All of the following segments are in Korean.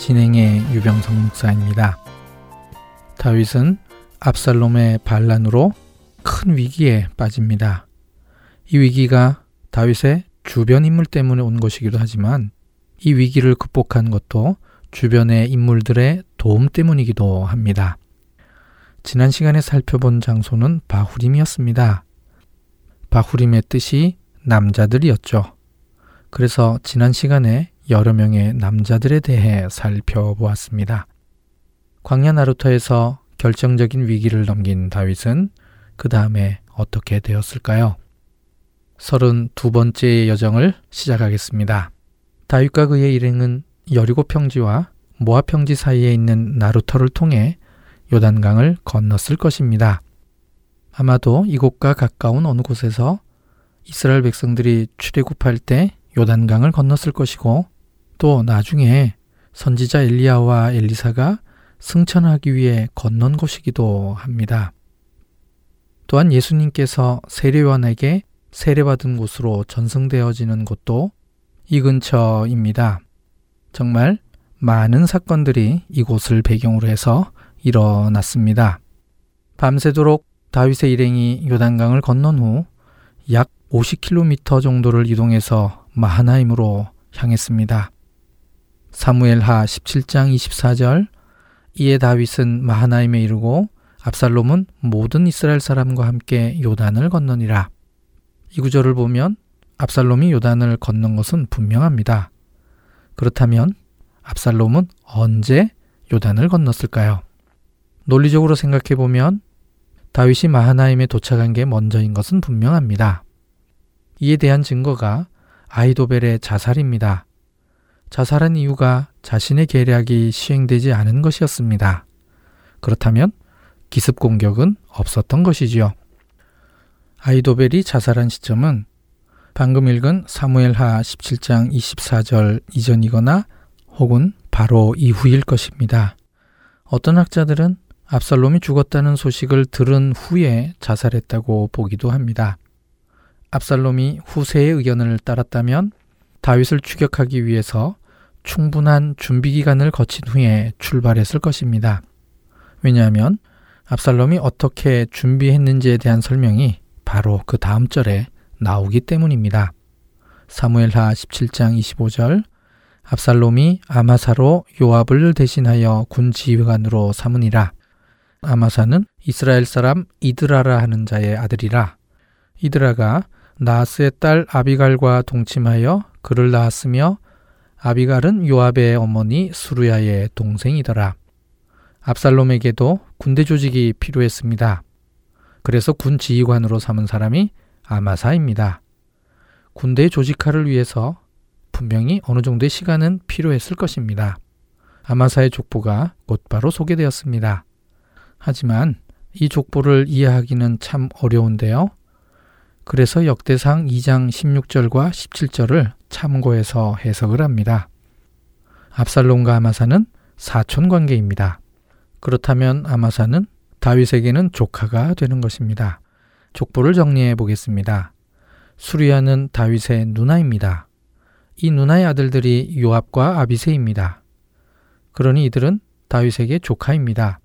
진행의 유병성 목사입니다 다윗은 압살롬의 반란으로 큰 위기에 빠집니다 이 위기가 다윗의 주변 인물 때문에 온 것이기도 하지만 이 위기를 극복한 것도 주변의 인물들의 도움 때문이기도 합니다. 지난 시간에 살펴본 장소는 바후림이었습니다. 바후림의 뜻이 남자들이었죠. 그래서 지난 시간에 여러 명의 남자들에 대해 살펴보았습니다. 광야 나루터에서 결정적인 위기를 넘긴 다윗은 그 다음에 어떻게 되었을까요? 32 번째의 여정을 시작하겠습니다. 다윗과 그의 일행은 여리고 평지와 모아 평지 사이에 있는 나루터를 통해 요단강을 건넜을 것입니다. 아마도 이곳과 가까운 어느 곳에서 이스라엘 백성들이 출애굽할 때 요단강을 건넜을 것이고 또 나중에 선지자 엘리야와 엘리사가 승천하기 위해 건넌 곳이기도 합니다. 또한 예수님께서 세례요한에게 세례받은 곳으로 전승되어지는 곳도 이 근처입니다. 정말 많은 사건들이 이곳을 배경으로 해서 일어났습니다. 밤새도록 다윗의 일행이 요단강을 건넌 후 약 50km 정도를 이동해서 마하나임으로 향했습니다. 사무엘하 17장 24절 이에 다윗은 마하나임에 이르고 압살롬은 모든 이스라엘 사람과 함께 요단을 건너니라. 이 구절을 보면 압살롬이 요단을 건넌 것은 분명합니다. 그렇다면 압살롬은 언제 요단을 건넜을까요? 논리적으로 생각해 보면 다윗이 마하나임에 도착한 게 먼저인 것은 분명합니다. 이에 대한 증거가 아이도벨의 자살입니다. 자살한 이유가 자신의 계략이 시행되지 않은 것이었습니다. 그렇다면 기습 공격은 없었던 것이지요. 아이도벨이 자살한 시점은 방금 읽은 사무엘하 17장 24절 이전이거나 혹은 바로 이후일 것입니다. 어떤 학자들은 압살롬이 죽었다는 소식을 들은 후에 자살했다고 보기도 합니다. 압살롬이 후세의 의견을 따랐다면 다윗을 추격하기 위해서 충분한 준비 기간을 거친 후에 출발했을 것입니다. 왜냐하면 압살롬이 어떻게 준비했는지에 대한 설명이 바로 그 다음 절에 나오기 때문입니다. 사무엘하 17장 25절 압살롬이 아마사로 요압을 대신하여 군 지휘관으로 삼으니라. 아마사는 이스라엘 사람 이드라라 하는 자의 아들이라. 이드라가 나스의 딸 아비갈과 동침하여 그를 낳았으며 아비갈은 요압의 어머니 수루야의 동생이더라. 압살롬에게도 군대 조직이 필요했습니다. 그래서 군 지휘관으로 삼은 사람이 아마사입니다. 군대 조직화를 위해서 분명히 어느 정도의 시간은 필요했을 것입니다. 아마사의 족보가 곧바로 소개되었습니다. 하지만 이 족보를 이해하기는 참 어려운데요. 그래서 역대상 2장 16절과 17절을 참고해서 해석을 합니다. 압살롬과 아마사는 사촌 관계입니다. 그렇다면 아마사는 다윗에게는 조카가 되는 것입니다. 족보를 정리해 보겠습니다. 수리아는 다윗의 누나입니다. 이 누나의 아들들이 요압과 아비세입니다. 그러니 이들은 다윗에게 조카입니다.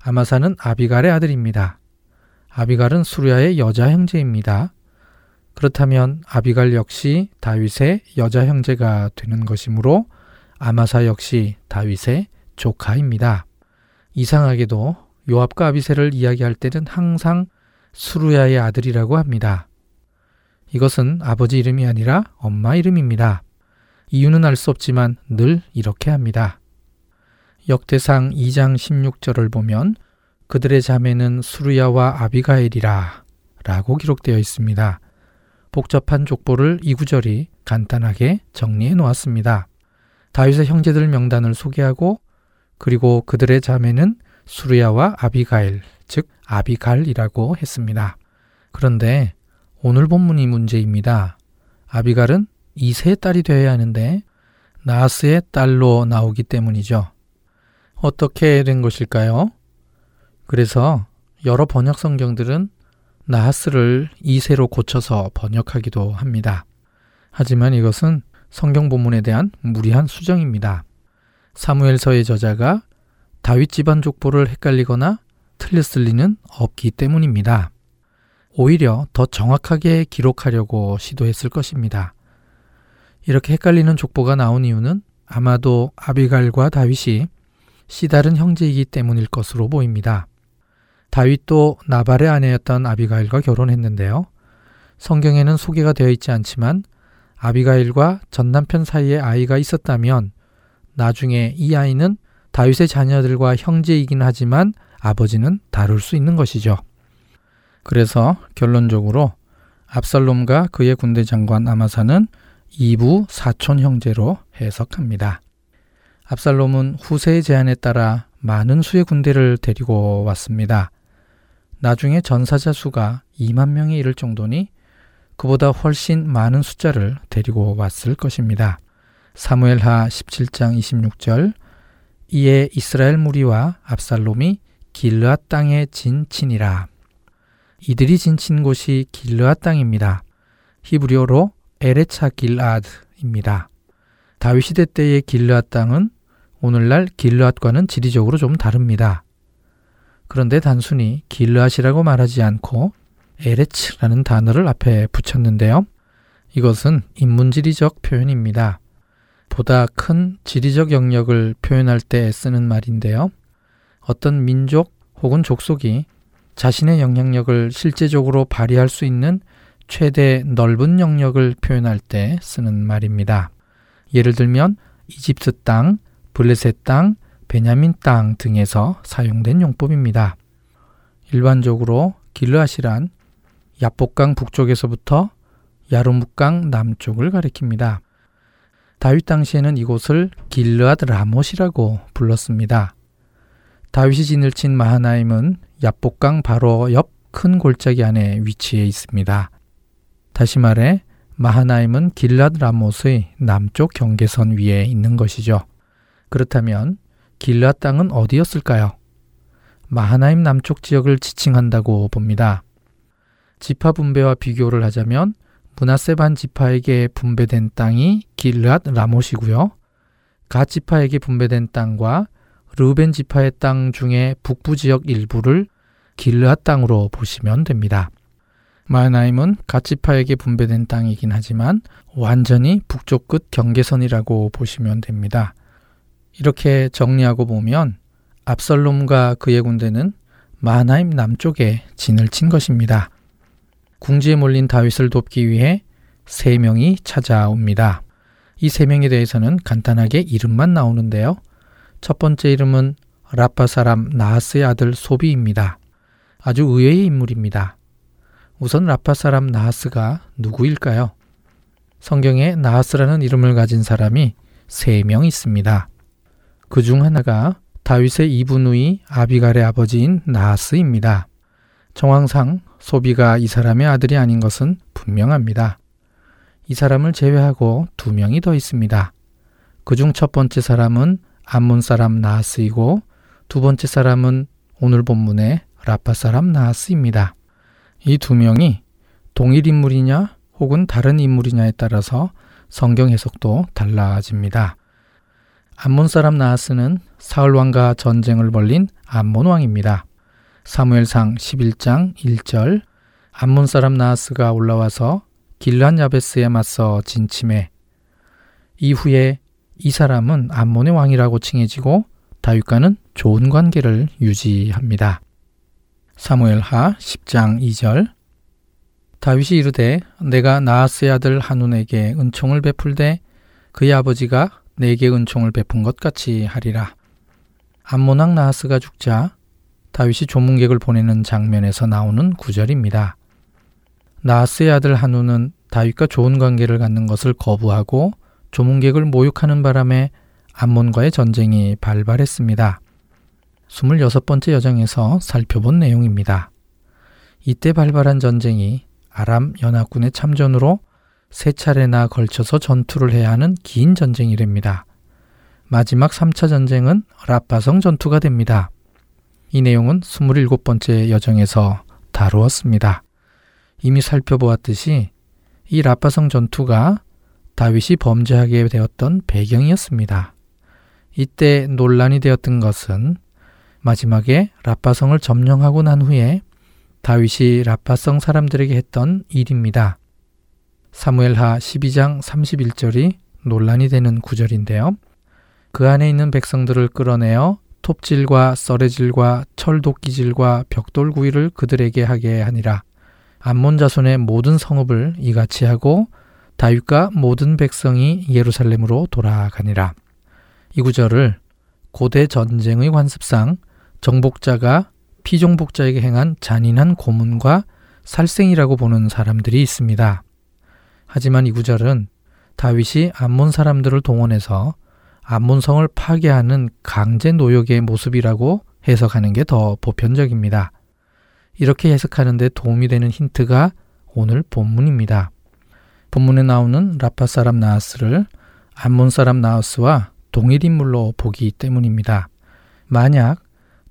아마사는 아비갈의 아들입니다. 아비갈은 수리아의 여자 형제입니다. 그렇다면 아비갈 역시 다윗의 여자 형제가 되는 것이므로 아마사 역시 다윗의 조카입니다. 이상하게도 요압과 아비세를 이야기할 때는 항상 수루야의 아들이라고 합니다. 이것은 아버지 이름이 아니라 엄마 이름입니다. 이유는 알 수 없지만 늘 이렇게 합니다. 역대상 2장 16절을 보면 그들의 자매는 수루야와 아비가엘이라 라고 기록되어 있습니다. 복잡한 족보를 이 구절이 간단하게 정리해 놓았습니다. 다윗의 형제들 명단을 소개하고 그리고 그들의 자매는 수르야와 아비가일, 즉 아비갈이라고 했습니다. 그런데 오늘 본문이 문제입니다. 아비갈은 이세의 딸이 되어야 하는데 나스의 딸로 나오기 때문이죠. 어떻게 된 것일까요? 그래서 여러 번역 성경들은 나하스를 이세로 고쳐서 번역하기도 합니다. 하지만 이것은 성경 본문에 대한 무리한 수정입니다. 사무엘서의 저자가 다윗 집안 족보를 헷갈리거나 틀렸을 리는 없기 때문입니다. 오히려 더 정확하게 기록하려고 시도했을 것입니다. 이렇게 헷갈리는 족보가 나온 이유는 아마도 아비갈과 다윗이 씨다른 형제이기 때문일 것으로 보입니다. 다윗도 나발의 아내였던 아비가일과 결혼했는데요. 성경에는 소개가 되어 있지 않지만 아비가일과 전 남편 사이에 아이가 있었다면 나중에 이 아이는 다윗의 자녀들과 형제이긴 하지만 아버지는 다룰 수 있는 것이죠. 그래서 결론적으로 압살롬과 그의 군대 장관 아마사는 이부 사촌 형제로 해석합니다. 압살롬은 후세의 제안에 따라 많은 수의 군대를 데리고 왔습니다. 나중에 전사자 수가 2만 명에 이를 정도니 그보다 훨씬 많은 숫자를 데리고 왔을 것입니다. 사무엘하 17장 26절 이에 이스라엘 무리와 압살롬이 길르앗 땅에 진친이라. 이들이 진친 곳이 길르앗 땅입니다. 히브리어로 에레차 길앗입니다. 다윗 시대 때의 길르앗 땅은 오늘날 길르앗과는 지리적으로 좀 다릅니다. 그런데 단순히 길르앗이라고 말하지 않고 에레츠라는 단어를 앞에 붙였는데요. 이것은 인문지리적 표현입니다. 보다 큰 지리적 영역을 표현할 때 쓰는 말인데요. 어떤 민족 혹은 족속이 자신의 영향력을 실제적으로 발휘할 수 있는 최대 넓은 영역을 표현할 때 쓰는 말입니다. 예를 들면 이집트 땅, 블레셋 땅, 베냐민 땅 등에서 사용된 용법입니다. 일반적으로 길르앗이란 야복강 북쪽에서부터 야르묵강 남쪽을 가리킵니다. 다윗 당시에는 이곳을 길르앗 라못이라고 불렀습니다. 다윗이 진을 친 마하나임은 야복강 바로 옆 큰 골짜기 안에 위치해 있습니다. 다시 말해 마하나임은 길랏 라못의 남쪽 경계선 위에 있는 것이죠. 그렇다면 길랏 땅은 어디였을까요? 마하나임 남쪽 지역을 지칭한다고 봅니다. 지파 분배와 비교를 하자면 문하세 반 지파에게 분배된 땅이 길르앗 라못이고요. 가 지파에게 분배된 땅과 르벤 지파의 땅 중에 북부 지역 일부를 길르앗 땅으로 보시면 됩니다. 마나임은 가 지파에게 분배된 땅이긴 하지만 완전히 북쪽 끝 경계선이라고 보시면 됩니다. 이렇게 정리하고 보면 압살롬과 그의 군대는 마나임 남쪽에 진을 친 것입니다. 궁지에 몰린 다윗을 돕기 위해 세 명이 찾아옵니다. 이 세 명에 대해서는 간단하게 이름만 나오는데요. 첫 번째 이름은 라파 사람 나하스의 아들 소비입니다. 아주 의외의 인물입니다. 우선 라파 사람 나하스가 누구일까요? 성경에 나하스라는 이름을 가진 사람이 세 명 있습니다. 그 중 하나가 다윗의 이분우이 아비갈의 아버지인 나하스입니다. 정황상 소비가 이 사람의 아들이 아닌 것은 분명합니다. 이 사람을 제외하고 두 명이 더 있습니다. 그 중 첫 번째 사람은 암몬 사람 나하스이고 두 번째 사람은 오늘 본문의 라파 사람 나하스입니다. 이 두 명이 동일 인물이냐 혹은 다른 인물이냐에 따라서 성경 해석도 달라집니다. 암몬 사람 나하스는 사울 왕과 전쟁을 벌린 암몬 왕입니다. 사무엘상 11장 1절 암몬 사람 나하스가 올라와서 길란 야베스에 맞서 진침해 이후에 이 사람은 암몬의 왕이라고 칭해지고 다윗과는 좋은 관계를 유지합니다. 사무엘하 10장 2절 다윗이 이르되 내가 나하스의 아들 한운에게 은총을 베풀되 그의 아버지가 내게 은총을 베푼 것 같이 하리라. 암몬왕 나하스가 죽자 다윗이 조문객을 보내는 장면에서 나오는 구절입니다. 나하스의 아들 한우는 다윗과 좋은 관계를 갖는 것을 거부하고 조문객을 모욕하는 바람에 암몬과의 전쟁이 발발했습니다. 26번째 여정에서 살펴본 내용입니다. 이때 발발한 전쟁이 아람 연합군의 참전으로 세 차례나 걸쳐서 전투를 해야 하는 긴 전쟁이랍니다. 마지막 3차 전쟁은 라파성 전투가 됩니다. 이 내용은 27번째 여정에서 다루었습니다. 이미 살펴보았듯이 이 라파성 전투가 다윗이 범죄하게 되었던 배경이었습니다. 이때 논란이 되었던 것은 마지막에 라파성을 점령하고 난 후에 다윗이 라파성 사람들에게 했던 일입니다. 사무엘하 12장 31절이 논란이 되는 구절인데요. 그 안에 있는 백성들을 끌어내어 톱질과 썰레질과 철도끼질과 벽돌구이를 그들에게 하게 하니라. 암몬 자손의 모든 성읍을 이같이 하고 다윗과 모든 백성이 예루살렘으로 돌아가니라. 이 구절을 고대 전쟁의 관습상 정복자가 피정복자에게 행한 잔인한 고문과 살생이라고 보는 사람들이 있습니다. 하지만 이 구절은 다윗이 암몬 사람들을 동원해서 암몬성을 파괴하는 강제 노역의 모습이라고 해석하는 게 더 보편적입니다. 이렇게 해석하는데 도움이 되는 힌트가 오늘 본문입니다. 본문에 나오는 라파 사람 나하스를 암몬 사람 나하스와 동일 인물로 보기 때문입니다. 만약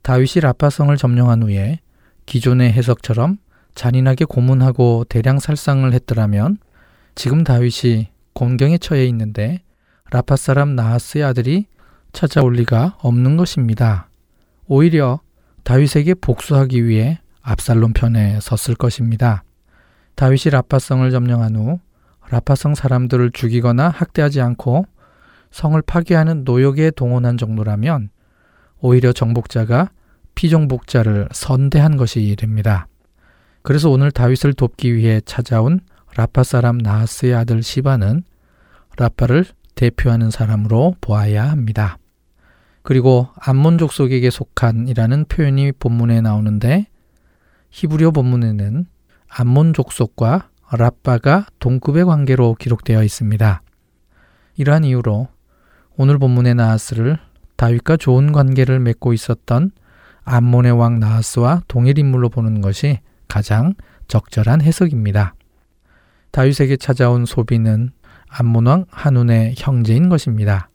다윗이 라파성을 점령한 후에 기존의 해석처럼 잔인하게 고문하고 대량 살상을 했더라면 지금 다윗이 곤경에 처해 있는데 라파 사람 나하스의 아들이 찾아올 리가 없는 것입니다. 오히려 다윗에게 복수하기 위해 압살롬 편에 섰을 것입니다. 다윗이 라파성을 점령한 후 라파성 사람들을 죽이거나 학대하지 않고 성을 파괴하는 노역에 동원한 정도라면 오히려 정복자가 피정복자를 선대한 것이 됩니다. 그래서 오늘 다윗을 돕기 위해 찾아온 라파 사람 나하스의 아들 시바는 라파를 대표하는 사람으로 보아야 합니다. 그리고 암몬 족 속에게 속한이라는 표현이 본문에 나오는데 히브리어 본문에는 암몬 족 속과 라빠가 동급의 관계로 기록되어 있습니다. 이러한 이유로 오늘 본문의 나하스를 다윗과 좋은 관계를 맺고 있었던 암몬의 왕 나하스와 동일 인물로 보는 것이 가장 적절한 해석입니다. 다윗에게 찾아온 소비는 암몬왕 한운의 형제인 것입니다.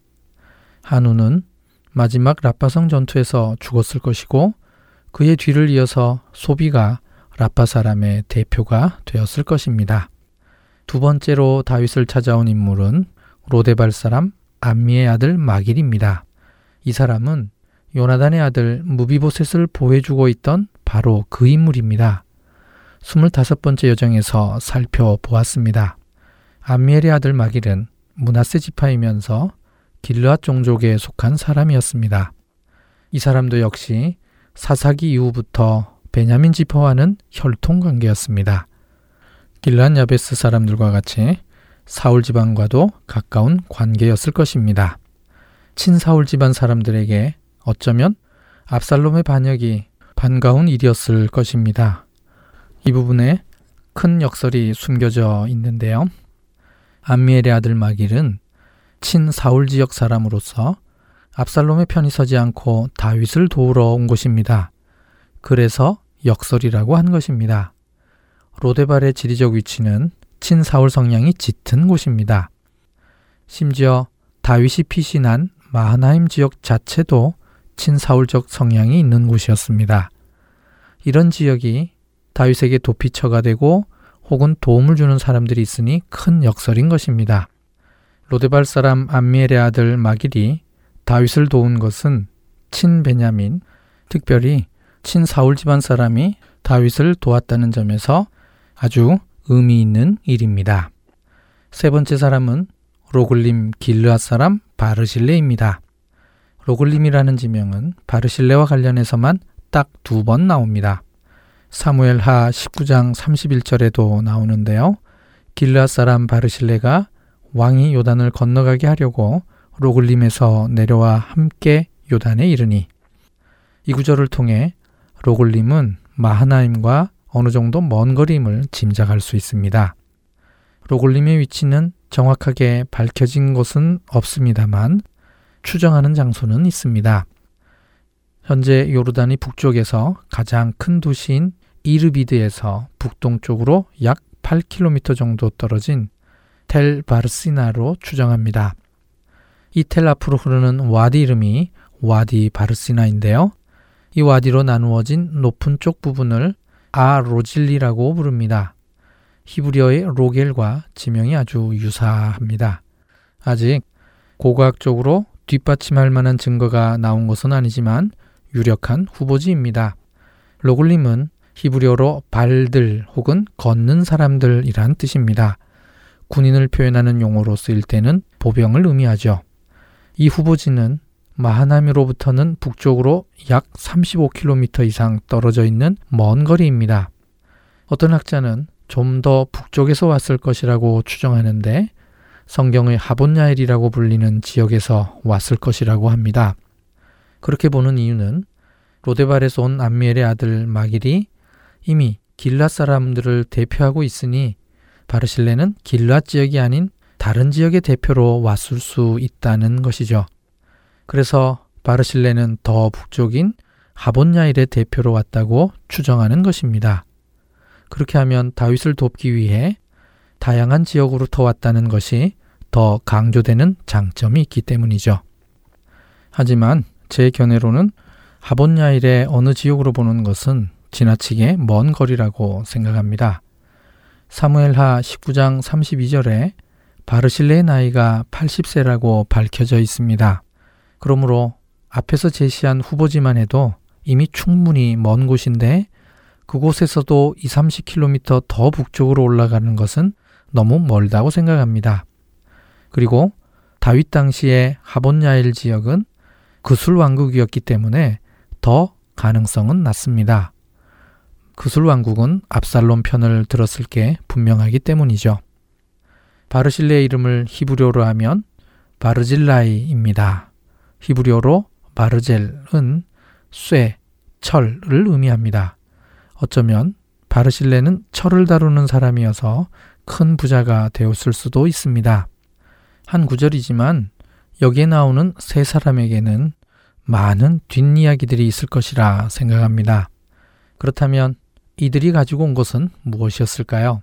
한운은 마지막 라파성 전투에서 죽었을 것이고 그의 뒤를 이어서 소비가 라파 사람의 대표가 되었을 것입니다. 두 번째로 다윗을 찾아온 인물은 로데발 사람 암미의 아들 마길입니다. 이 사람은 요나단의 아들 무비보셋을 보호해주고 있던 바로 그 인물입니다. 25번째 여정에서 살펴보았습니다. 암미엘의 아들 마길은 문하세 지파이면서 길르앗 종족에 속한 사람이었습니다. 이 사람도 역시 사사기 이후부터 베냐민 지파와는 혈통 관계였습니다. 길르앗 야베스 사람들과 같이 사울 집안과도 가까운 관계였을 것입니다. 친사울 집안 사람들에게 어쩌면 압살롬의 반역이 반가운 일이었을 것입니다. 이 부분에 큰 역설이 숨겨져 있는데요. 암미엘의 아들 마길은 친 사울 지역 사람으로서 압살롬의 편이 서지 않고 다윗을 도우러 온 것입니다. 그래서 역설이라고 한 것입니다. 로데발의 지리적 위치는 친 사울 성향이 짙은 곳입니다. 심지어 다윗이 피신한 마하나임 지역 자체도 친사울적 성향이 있는 곳이었습니다. 이런 지역이 다윗에게 도피처가 되고 혹은 도움을 주는 사람들이 있으니 큰 역설인 것입니다. 로데발 사람 암미엘의 아들 마길이 다윗을 도운 것은 친 베냐민, 특별히 친 사울 집안 사람이 다윗을 도왔다는 점에서 아주 의미 있는 일입니다. 세 번째 사람은 로글림 길르앗 사람 바르실레입니다. 로글림이라는 지명은 바르실레와 관련해서만 딱 두 번 나옵니다. 사무엘하 19장 31절에도 나오는데요. 길르앗 사람 바르실레가 왕이 요단을 건너가게 하려고 로글림에서 내려와 함께 요단에 이르니 이 구절을 통해 로글림은 마하나임과 어느 정도 먼 거리임을 짐작할 수 있습니다. 로글림의 위치는 정확하게 밝혀진 것은 없습니다만 추정하는 장소는 있습니다. 현재 요르단이 북쪽에서 가장 큰 도시인 이르비드에서 북동쪽으로 약 8km 정도 떨어진 텔 바르시나로 추정합니다. 이 텔 앞으로 흐르는 와디 이름이 와디 바르시나인데요. 이 와디로 나누어진 높은 쪽 부분을 아 로질리라고 부릅니다. 히브리어의 로겔과 지명이 아주 유사합니다. 아직 고고학적으로 뒷받침할 만한 증거가 나온 것은 아니지만 유력한 후보지입니다. 로글림은 히브리어로 발들 혹은 걷는 사람들이란 뜻입니다. 군인을 표현하는 용어로 쓰일 때는 보병을 의미하죠. 이 후보지는 마하나미로부터는 북쪽으로 약 35km 이상 떨어져 있는 먼 거리입니다. 어떤 학자는 좀 더 북쪽에서 왔을 것이라고 추정하는데 성경의 하본야엘이라고 불리는 지역에서 왔을 것이라고 합니다. 그렇게 보는 이유는 로데발에서 온 암미엘의 아들 마길이 이미 길랏 사람들을 대표하고 있으니 바르실레는 길랏 지역이 아닌 다른 지역의 대표로 왔을 수 있다는 것이죠. 그래서 바르실레는 더 북쪽인 하본야일의 대표로 왔다고 추정하는 것입니다. 그렇게 하면 다윗을 돕기 위해 다양한 지역으로터 왔다는 것이 더 강조되는 장점이 있기 때문이죠. 하지만 제 견해로는 하본야일의 어느 지역으로 보는 것은 지나치게 먼 거리라고 생각합니다. 사무엘하 19장 32절에 바르실레의 나이가 80세라고 밝혀져 있습니다. 그러므로 앞에서 제시한 후보지만 해도 이미 충분히 먼 곳인데 그곳에서도 2, 30km 더 북쪽으로 올라가는 것은 너무 멀다고 생각합니다. 그리고 다윗 당시의 하본야일 지역은 그술 왕국이었기 때문에 더 가능성은 낮습니다. 그술 왕국은 압살롬 편을 들었을 게 분명하기 때문이죠. 바르실레의 이름을 히브리어로 하면 바르질라이입니다. 히브리어로 바르젤은 쇠, 철을 의미합니다. 어쩌면 바르실레는 철을 다루는 사람이어서 큰 부자가 되었을 수도 있습니다. 한 구절이지만 여기에 나오는 세 사람에게는 많은 뒷이야기들이 있을 것이라 생각합니다. 그렇다면 이들이 가지고 온 것은 무엇이었을까요?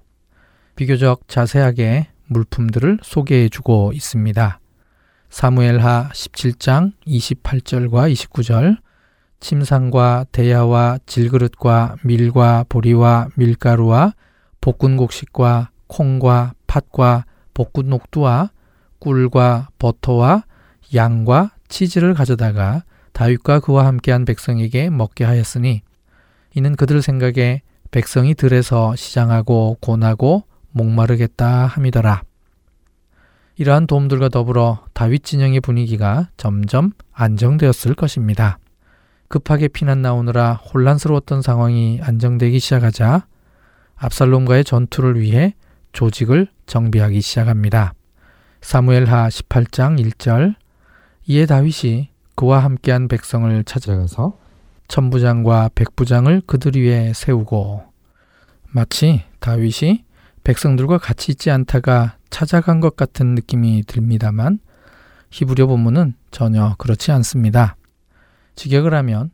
비교적 자세하게 물품들을 소개해 주고 있습니다. 사무엘하 17장 28절과 29절, 침상과 대야와 질그릇과 밀과 보리와 밀가루와 볶은 곡식과 콩과 팥과 볶은 녹두와 꿀과 버터와 양과 치즈를 가져다가 다윗과 그와 함께한 백성에게 먹게 하였으니 이는 그들 생각에 백성이 들에서 시장하고 고나고 목마르겠다 함이더라. 이러한 도움들과 더불어 다윗 진영의 분위기가 점점 안정되었을 것입니다. 급하게 피난 나오느라 혼란스러웠던 상황이 안정되기 시작하자 압살롬과의 전투를 위해 조직을 정비하기 시작합니다. 사무엘하 18장 1절 이에 다윗이 그와 함께한 백성을 찾아가서 천부장과 백부장을 그들 위에 세우고 마치 다윗이 백성들과 같이 있지 않다가 찾아간 것 같은 느낌이 듭니다만 히브리어 본문은 전혀 그렇지 않습니다. 직역을 하면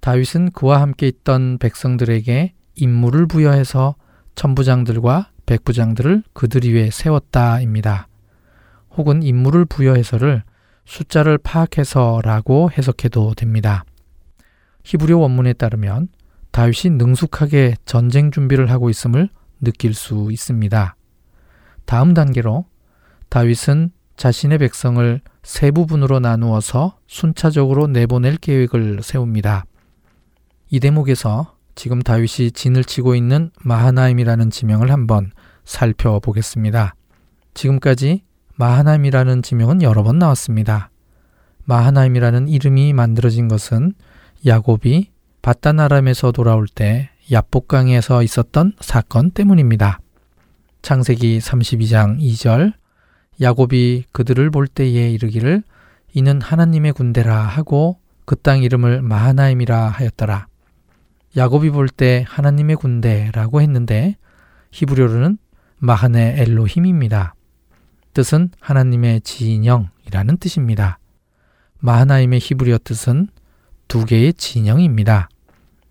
다윗은 그와 함께 있던 백성들에게 임무를 부여해서 천부장들과 백부장들을 그들 위에 세웠다입니다. 혹은 임무를 부여해서를 숫자를 파악해서라고 해석해도 됩니다. 히브리어 원문에 따르면 다윗이 능숙하게 전쟁 준비를 하고 있음을 느낄 수 있습니다. 다음 단계로 다윗은 자신의 백성을 세 부분으로 나누어서 순차적으로 내보낼 계획을 세웁니다. 이 대목에서 지금 다윗이 진을 치고 있는 마하나임이라는 지명을 한번 살펴보겠습니다. 지금까지 마하나임이라는 지명은 여러 번 나왔습니다. 마하나임이라는 이름이 만들어진 것은 야곱이 바다나람에서 돌아올 때 야복강에서 있었던 사건 때문입니다. 창세기 32장 2절 야곱이 그들을 볼 때에 이르기를 이는 하나님의 군대라 하고 그 땅 이름을 마하나임이라 하였더라. 야곱이 볼 때 하나님의 군대라고 했는데 히브리어로는 마하네 엘로힘입니다. 뜻은 하나님의 진영이라는 뜻입니다. 마하나임의 히브리어 뜻은 두 개의 진영입니다.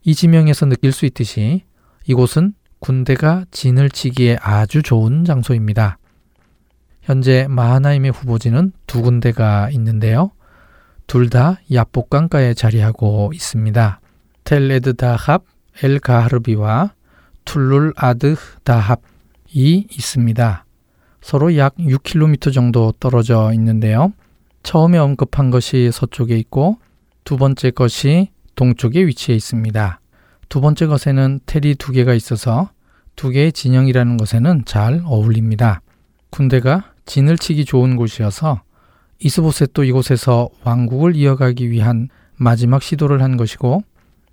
이 지명에서 느낄 수 있듯이 이곳은 군대가 진을 치기에 아주 좋은 장소입니다. 현재 마하나임의 후보지는 두 군데가 있는데요. 둘 다 야복강가에 자리하고 있습니다. 텔레드 다합 엘 가하르비와 툴룰 아드 다합이 있습니다. 서로 약 6km 정도 떨어져 있는데요. 처음에 언급한 것이 서쪽에 있고 두 번째 것이 동쪽에 위치해 있습니다. 두 번째 것에는 텔이 두 개가 있어서 두 개의 진영이라는 것에는 잘 어울립니다. 군대가 진을 치기 좋은 곳이어서 이스보셋도 이곳에서 왕국을 이어가기 위한 마지막 시도를 한 것이고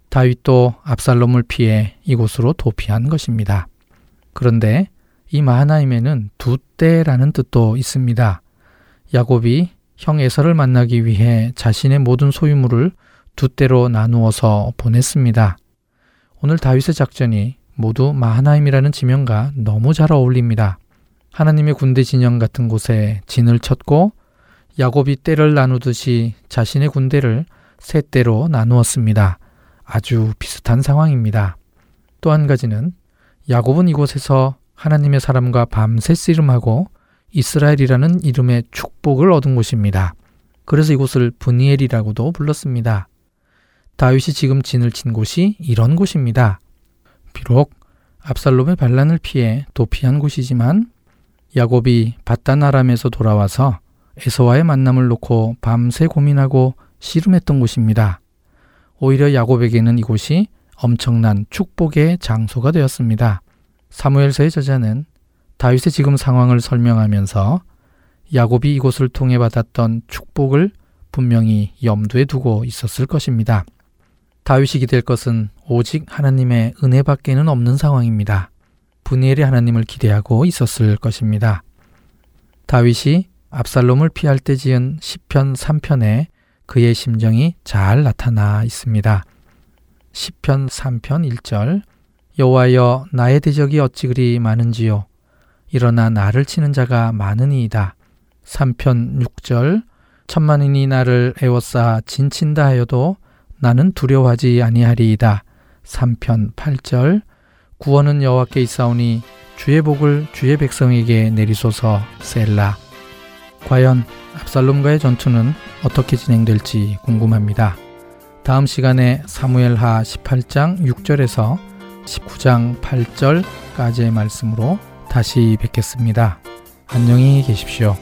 다윗도 압살롬을 피해 이곳으로 도피한 것입니다. 그런데 이 마하나임에는 두 때라는 뜻도 있습니다. 야곱이 형 에서를 만나기 위해 자신의 모든 소유물을 두 때로 나누어서 보냈습니다. 오늘 다윗의 작전이 모두 마하나임이라는 지명과 너무 잘 어울립니다. 하나님의 군대 진영 같은 곳에 진을 쳤고 야곱이 때를 나누듯이 자신의 군대를 세 때로 나누었습니다. 아주 비슷한 상황입니다. 또 한 가지는 야곱은 이곳에서 하나님의 사람과 밤새 씨름하고 이스라엘이라는 이름의 축복을 얻은 곳입니다. 그래서 이곳을 브니엘이라고도 불렀습니다. 다윗이 지금 진을 친 곳이 이런 곳입니다. 비록 압살롬의 반란을 피해 도피한 곳이지만 야곱이 바다나람에서 돌아와서 에서와의 만남을 놓고 밤새 고민하고 씨름했던 곳입니다. 오히려 야곱에게는 이곳이 엄청난 축복의 장소가 되었습니다. 사무엘서의 저자는 다윗의 지금 상황을 설명하면서 야곱이 이곳을 통해 받았던 축복을 분명히 염두에 두고 있었을 것입니다. 다윗이 기댈 것은 오직 하나님의 은혜밖에는 없는 상황입니다. 분이엘의 하나님을 기대하고 있었을 것입니다. 다윗이 압살롬을 피할 때 지은 시편 3편에 그의 심정이 잘 나타나 있습니다. 시편 3편 1절 여호와여 나의 대적이 어찌 그리 많은지요 일어나 나를 치는 자가 많으니이다. 3편 6절 천만인이 나를 애워싸 진친다 하여도 나는 두려워하지 아니하리이다. 3편 8절 구원은 여호와께 있사오니 주의 복을 주의 백성에게 내리소서 셀라. 과연 압살롬과의 전투는 어떻게 진행될지 궁금합니다. 다음 시간에 사무엘하 18장 6절에서 19장 8절까지의 말씀으로 다시 뵙겠습니다. 안녕히 계십시오.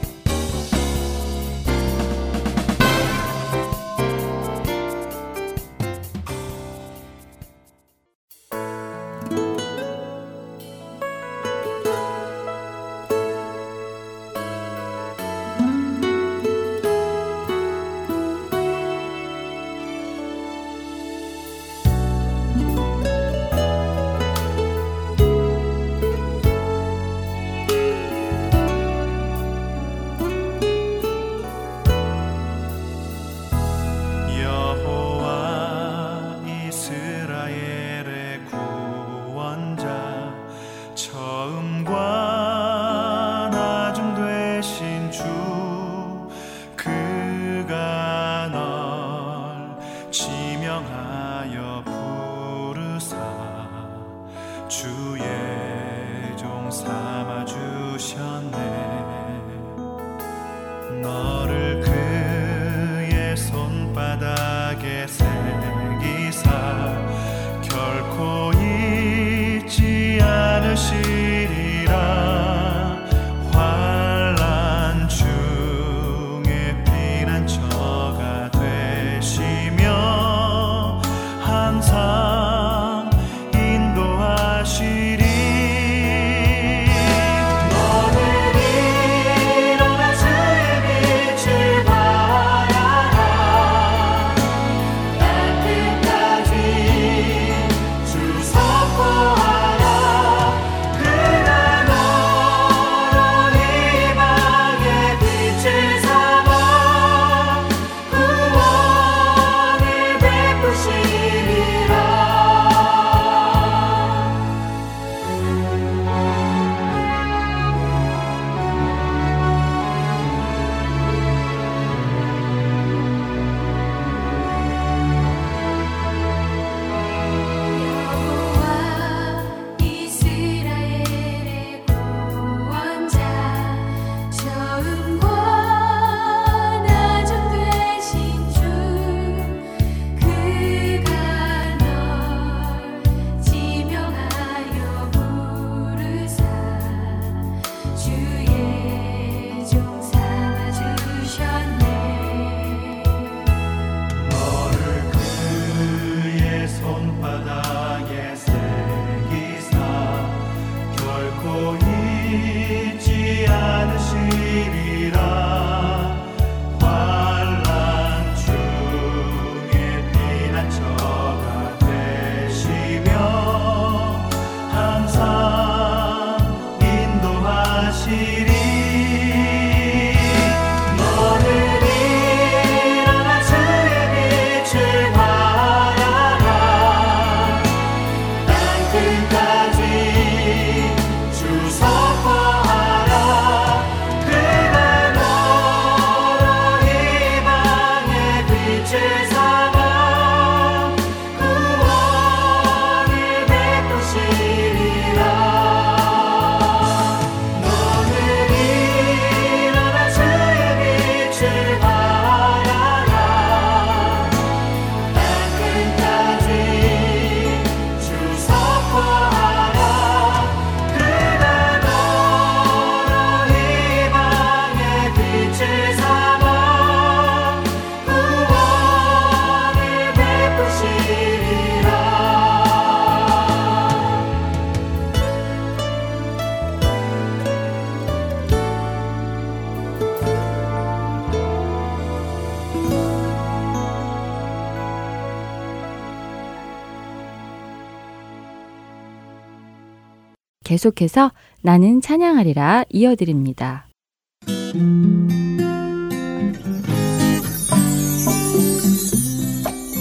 계속해서 나는 찬양하리라 이어드립니다.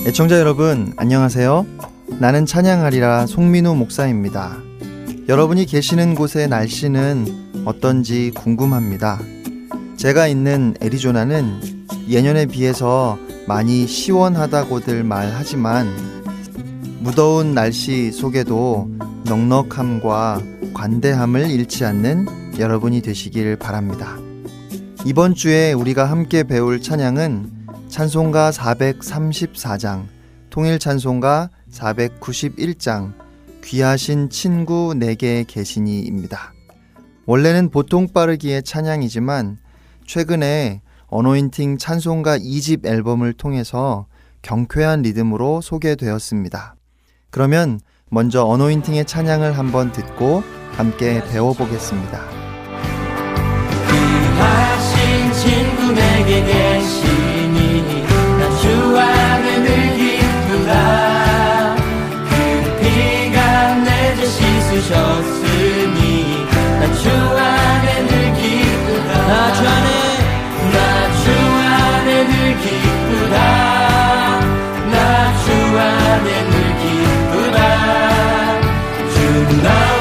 애청자 여러분, 안녕하세요. 나는 찬양하리라 송민우 목사입니다. 여러분이 계시는 곳의 날씨는 어떤지 궁금합니다. 제가 있는 애리조나는 예년에 비해서 많이 시원하다고들 말하지만 무더운 날씨 속에도 넉넉함과 관대함을 잃지 않는 여러분이 되시길 바랍니다. 이번 주에 우리가 함께 배울 찬양은 찬송가 434장, 통일 찬송가 491장, 귀하신 친구 내게 계시니입니다. 원래는 보통 빠르기의 찬양이지만 최근에 어노인팅 찬송가 2집 앨범을 통해서 경쾌한 리듬으로 소개되었습니다. 그러면 먼저 어노인팅의 찬양을 한번 듣고 함께 배워보겠습니다. 귀하신 친구 내게 계시니 나주 안에 늘 기쁘다. 그 피가 내 죄 씻으셨으니 나주 안에 늘 기쁘다. 나주 안에 나주 안에 늘 기쁘다. 나주 안에 늘 기쁘다. 주 나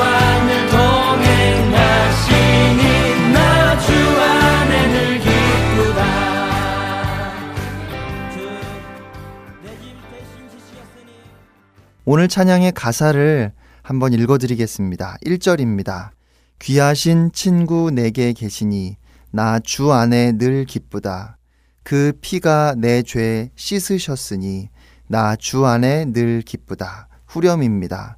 오늘 찬양의 가사를 한번 읽어드리겠습니다. 1절입니다. 귀하신 친구 내게 계시니 나 주 안에 늘 기쁘다. 그 피가 내 죄 씻으셨으니 나 주 안에 늘 기쁘다. 후렴입니다.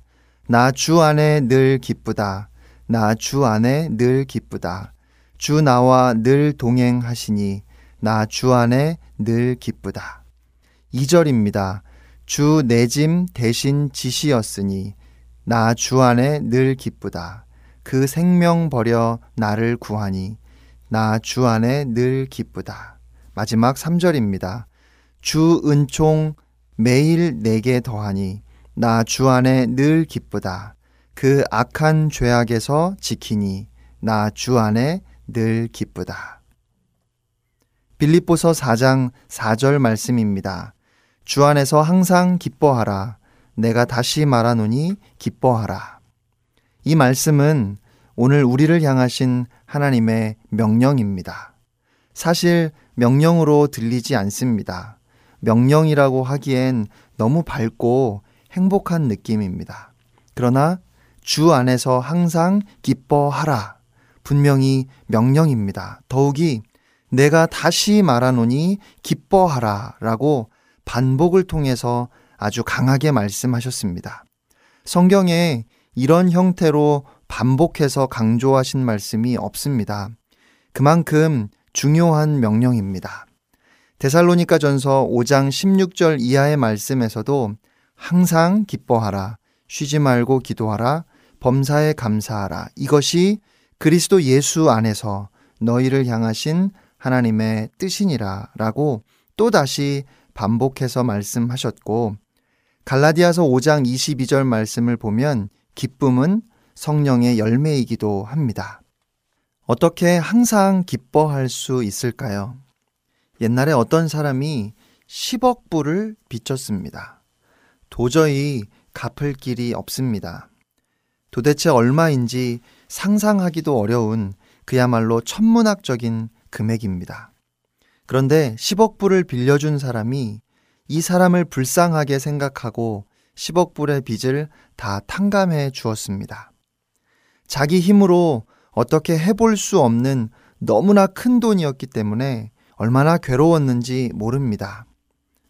나 주 안에 늘 기쁘다. 나 주 안에 늘 기쁘다. 주 나와 늘 동행하시니 나 주 안에 늘 기쁘다. 2절입니다. 주 내 짐 대신 지시였으니 나 주 안에 늘 기쁘다. 그 생명 버려 나를 구하니 나 주 안에 늘 기쁘다. 마지막 3절입니다. 주 은총 매일 내게 더하니 나 주 안에 늘 기쁘다. 그 악한 죄악에서 지키니 나 주 안에 늘 기쁘다. 빌립보서 4장 4절 말씀입니다. 주 안에서 항상 기뻐하라. 내가 다시 말하노니 기뻐하라. 이 말씀은 오늘 우리를 향하신 하나님의 명령입니다. 사실 명령으로 들리지 않습니다. 명령이라고 하기엔 너무 밝고 행복한 느낌입니다. 그러나 주 안에서 항상 기뻐하라. 분명히 명령입니다. 더욱이 내가 다시 말하노니 기뻐하라 라고 반복을 통해서 아주 강하게 말씀하셨습니다. 성경에 이런 형태로 반복해서 강조하신 말씀이 없습니다. 그만큼 중요한 명령입니다. 데살로니가 전서 5장 16절 이하의 말씀에서도 항상 기뻐하라, 쉬지 말고 기도하라, 범사에 감사하라. 이것이 그리스도 예수 안에서 너희를 향하신 하나님의 뜻이니라 라고 또다시 반복해서 말씀하셨고 갈라디아서 5장 22절 말씀을 보면 기쁨은 성령의 열매이기도 합니다. 어떻게 항상 기뻐할 수 있을까요? 옛날에 어떤 사람이 10억 불을 빚졌습니다. 도저히 갚을 길이 없습니다. 도대체 얼마인지 상상하기도 어려운 그야말로 천문학적인 금액입니다. 그런데 10억 불을 빌려준 사람이 이 사람을 불쌍하게 생각하고 10억 불의 빚을 다 탕감해 주었습니다. 자기 힘으로 어떻게 해볼 수 없는 너무나 큰 돈이었기 때문에 얼마나 괴로웠는지 모릅니다.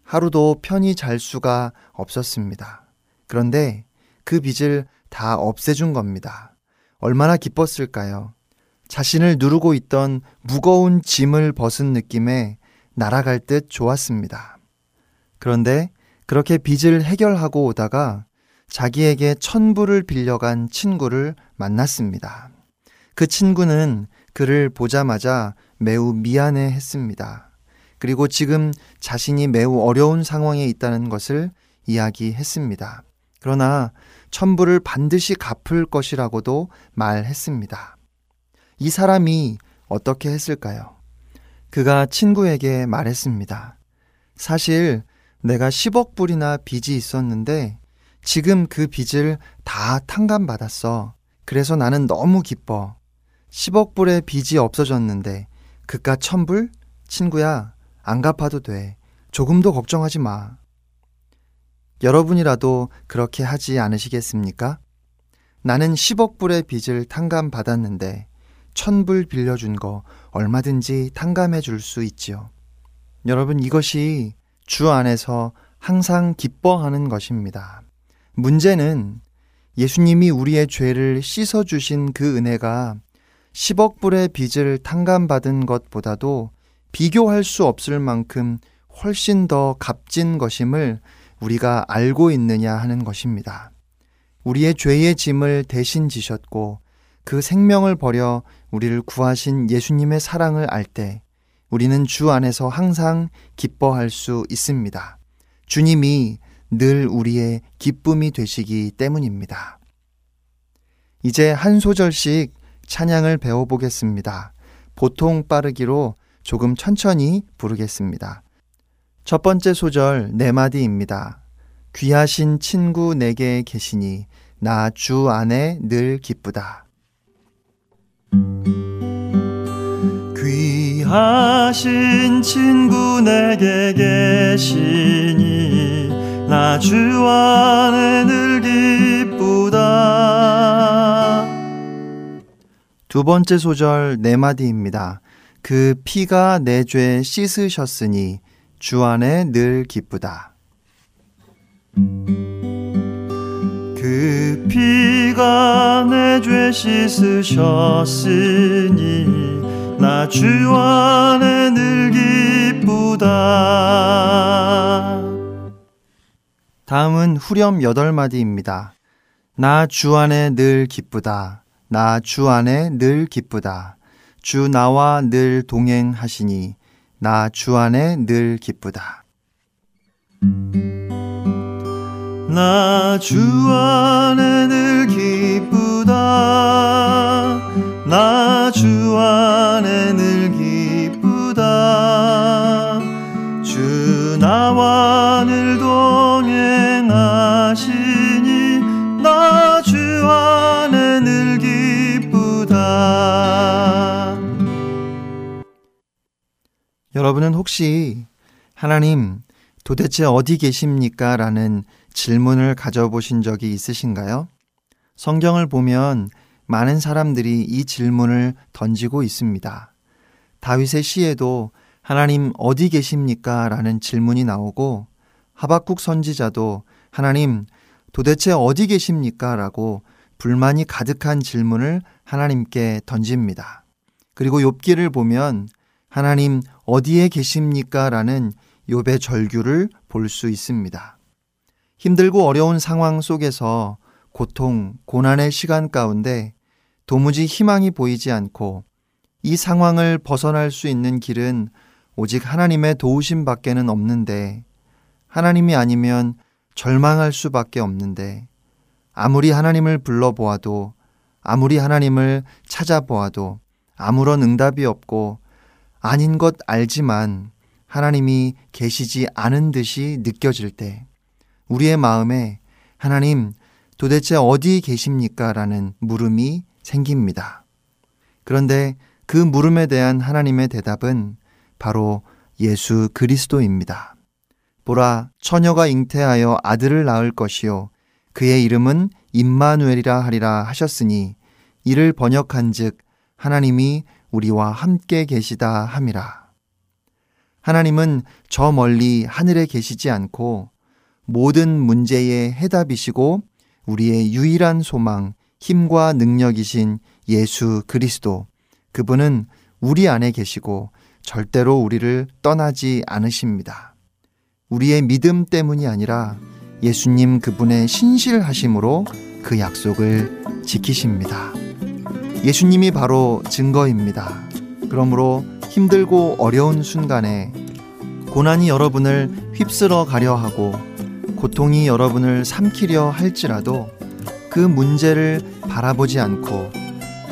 하루도 편히 잘 수가 없었습니다. 그런데 그 빚을 다 없애준 겁니다. 얼마나 기뻤을까요? 자신을 누르고 있던 무거운 짐을 벗은 느낌에 날아갈 듯 좋았습니다. 그런데 그렇게 빚을 해결하고 오다가 자기에게 천불을 빌려간 친구를 만났습니다. 그 친구는 그를 보자마자 매우 미안해 했습니다. 그리고 지금 자신이 매우 어려운 상황에 있다는 것을 이야기했습니다. 그러나 천불을 반드시 갚을 것이라고도 말했습니다. 이 사람이 어떻게 했을까요? 그가 친구에게 말했습니다. 사실 내가 10억 불이나 빚이 있었는데 지금 그 빚을 다 탕감받았어. 그래서 나는 너무 기뻐. 10억 불의 빚이 없어졌는데 그깟 천불? 친구야, 안 갚아도 돼. 조금도 걱정하지 마. 여러분이라도 그렇게 하지 않으시겠습니까? 나는 10억 불의 빚을 탕감받았는데 천불 빌려준 거 얼마든지 탕감해 줄 수 있지요. 여러분 이것이 주 안에서 항상 기뻐하는 것입니다. 문제는 예수님이 우리의 죄를 씻어 주신 그 은혜가 10억 불의 빚을 탕감받은 것보다도 비교할 수 없을 만큼 훨씬 더 값진 것임을 우리가 알고 있느냐 하는 것입니다. 우리의 죄의 짐을 대신 지셨고 그 생명을 버려 우리를 구하신 예수님의 사랑을 알 때 우리는 주 안에서 항상 기뻐할 수 있습니다. 주님이 늘 우리의 기쁨이 되시기 때문입니다. 이제 한 소절씩 찬양을 배워보겠습니다. 보통 빠르기로 조금 천천히 부르겠습니다. 첫 번째 소절 네 마디입니다. 귀하신 친구 내게 계시니 나 주 안에 늘 기쁘다. 귀하신 친구 내게 계시니 나 주 안에 늘 기쁘다. 두 번째 소절 네 마디입니다. 그 피가 내 죄 씻으셨으니 주 안에 늘 기쁘다. 그 피가 내 죄 씻으셨으니 나 주 안에 늘 기쁘다. 다음은 후렴 여덟 마디입니다. 나 주 안에 늘 기쁘다. 나 주 안에 늘 기쁘다. 주 나와 늘 동행하시니 나 주 안에 늘 기쁘다. 나 주 안에 늘 기쁘다. 나 주 안에 늘 기쁘다. 주 나와 늘 동행하시니 나 주 안에 늘 기쁘다. 여러분은 혹시 하나님 도대체 어디 계십니까? 라는 질문을 가져보신 적이 있으신가요? 성경을 보면 많은 사람들이 이 질문을 던지고 있습니다. 다윗의 시에도 하나님 어디 계십니까? 라는 질문이 나오고 하박국 선지자도 하나님 도대체 어디 계십니까? 라고 불만이 가득한 질문을 하나님께 던집니다. 그리고 욥기를 보면 하나님 어디에 계십니까? 라는 욥의 절규를 볼 수 있습니다. 힘들고 어려운 상황 속에서 고통, 고난의 시간 가운데 도무지 희망이 보이지 않고 이 상황을 벗어날 수 있는 길은 오직 하나님의 도우심 밖에는 없는데 하나님이 아니면 절망할 수밖에 없는데 아무리 하나님을 불러보아도 아무리 하나님을 찾아보아도 아무런 응답이 없고 아닌 것 알지만 하나님이 계시지 않은 듯이 느껴질 때 우리의 마음에 하나님 도대체 어디 계십니까? 라는 물음이 생깁니다. 그런데 그 물음에 대한 하나님의 대답은 바로 예수 그리스도입니다. 보라, 처녀가 잉태하여 아들을 낳을 것이요. 그의 이름은 임마누엘이라 하리라 하셨으니 이를 번역한 즉 하나님이 우리와 함께 계시다 함이라. 하나님은 저 멀리 하늘에 계시지 않고 모든 문제의 해답이시고 우리의 유일한 소망, 힘과 능력이신 예수 그리스도. 그분은 우리 안에 계시고 절대로 우리를 떠나지 않으십니다. 우리의 믿음 때문이 아니라 예수님 그분의 신실하심으로 그 약속을 지키십니다. 예수님이 바로 증거입니다. 그러므로 힘들고 어려운 순간에 고난이 여러분을 휩쓸어 가려 하고 고통이 여러분을 삼키려 할지라도 그 문제를 바라보지 않고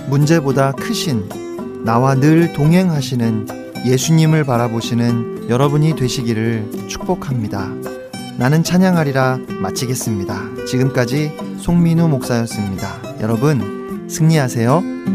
문제보다 크신 나와 늘 동행하시는 예수님을 바라보시는 여러분이 되시기를 축복합니다. 나는 찬양하리라 마치겠습니다. 지금까지 송민우 목사였습니다. 여러분, 승리하세요.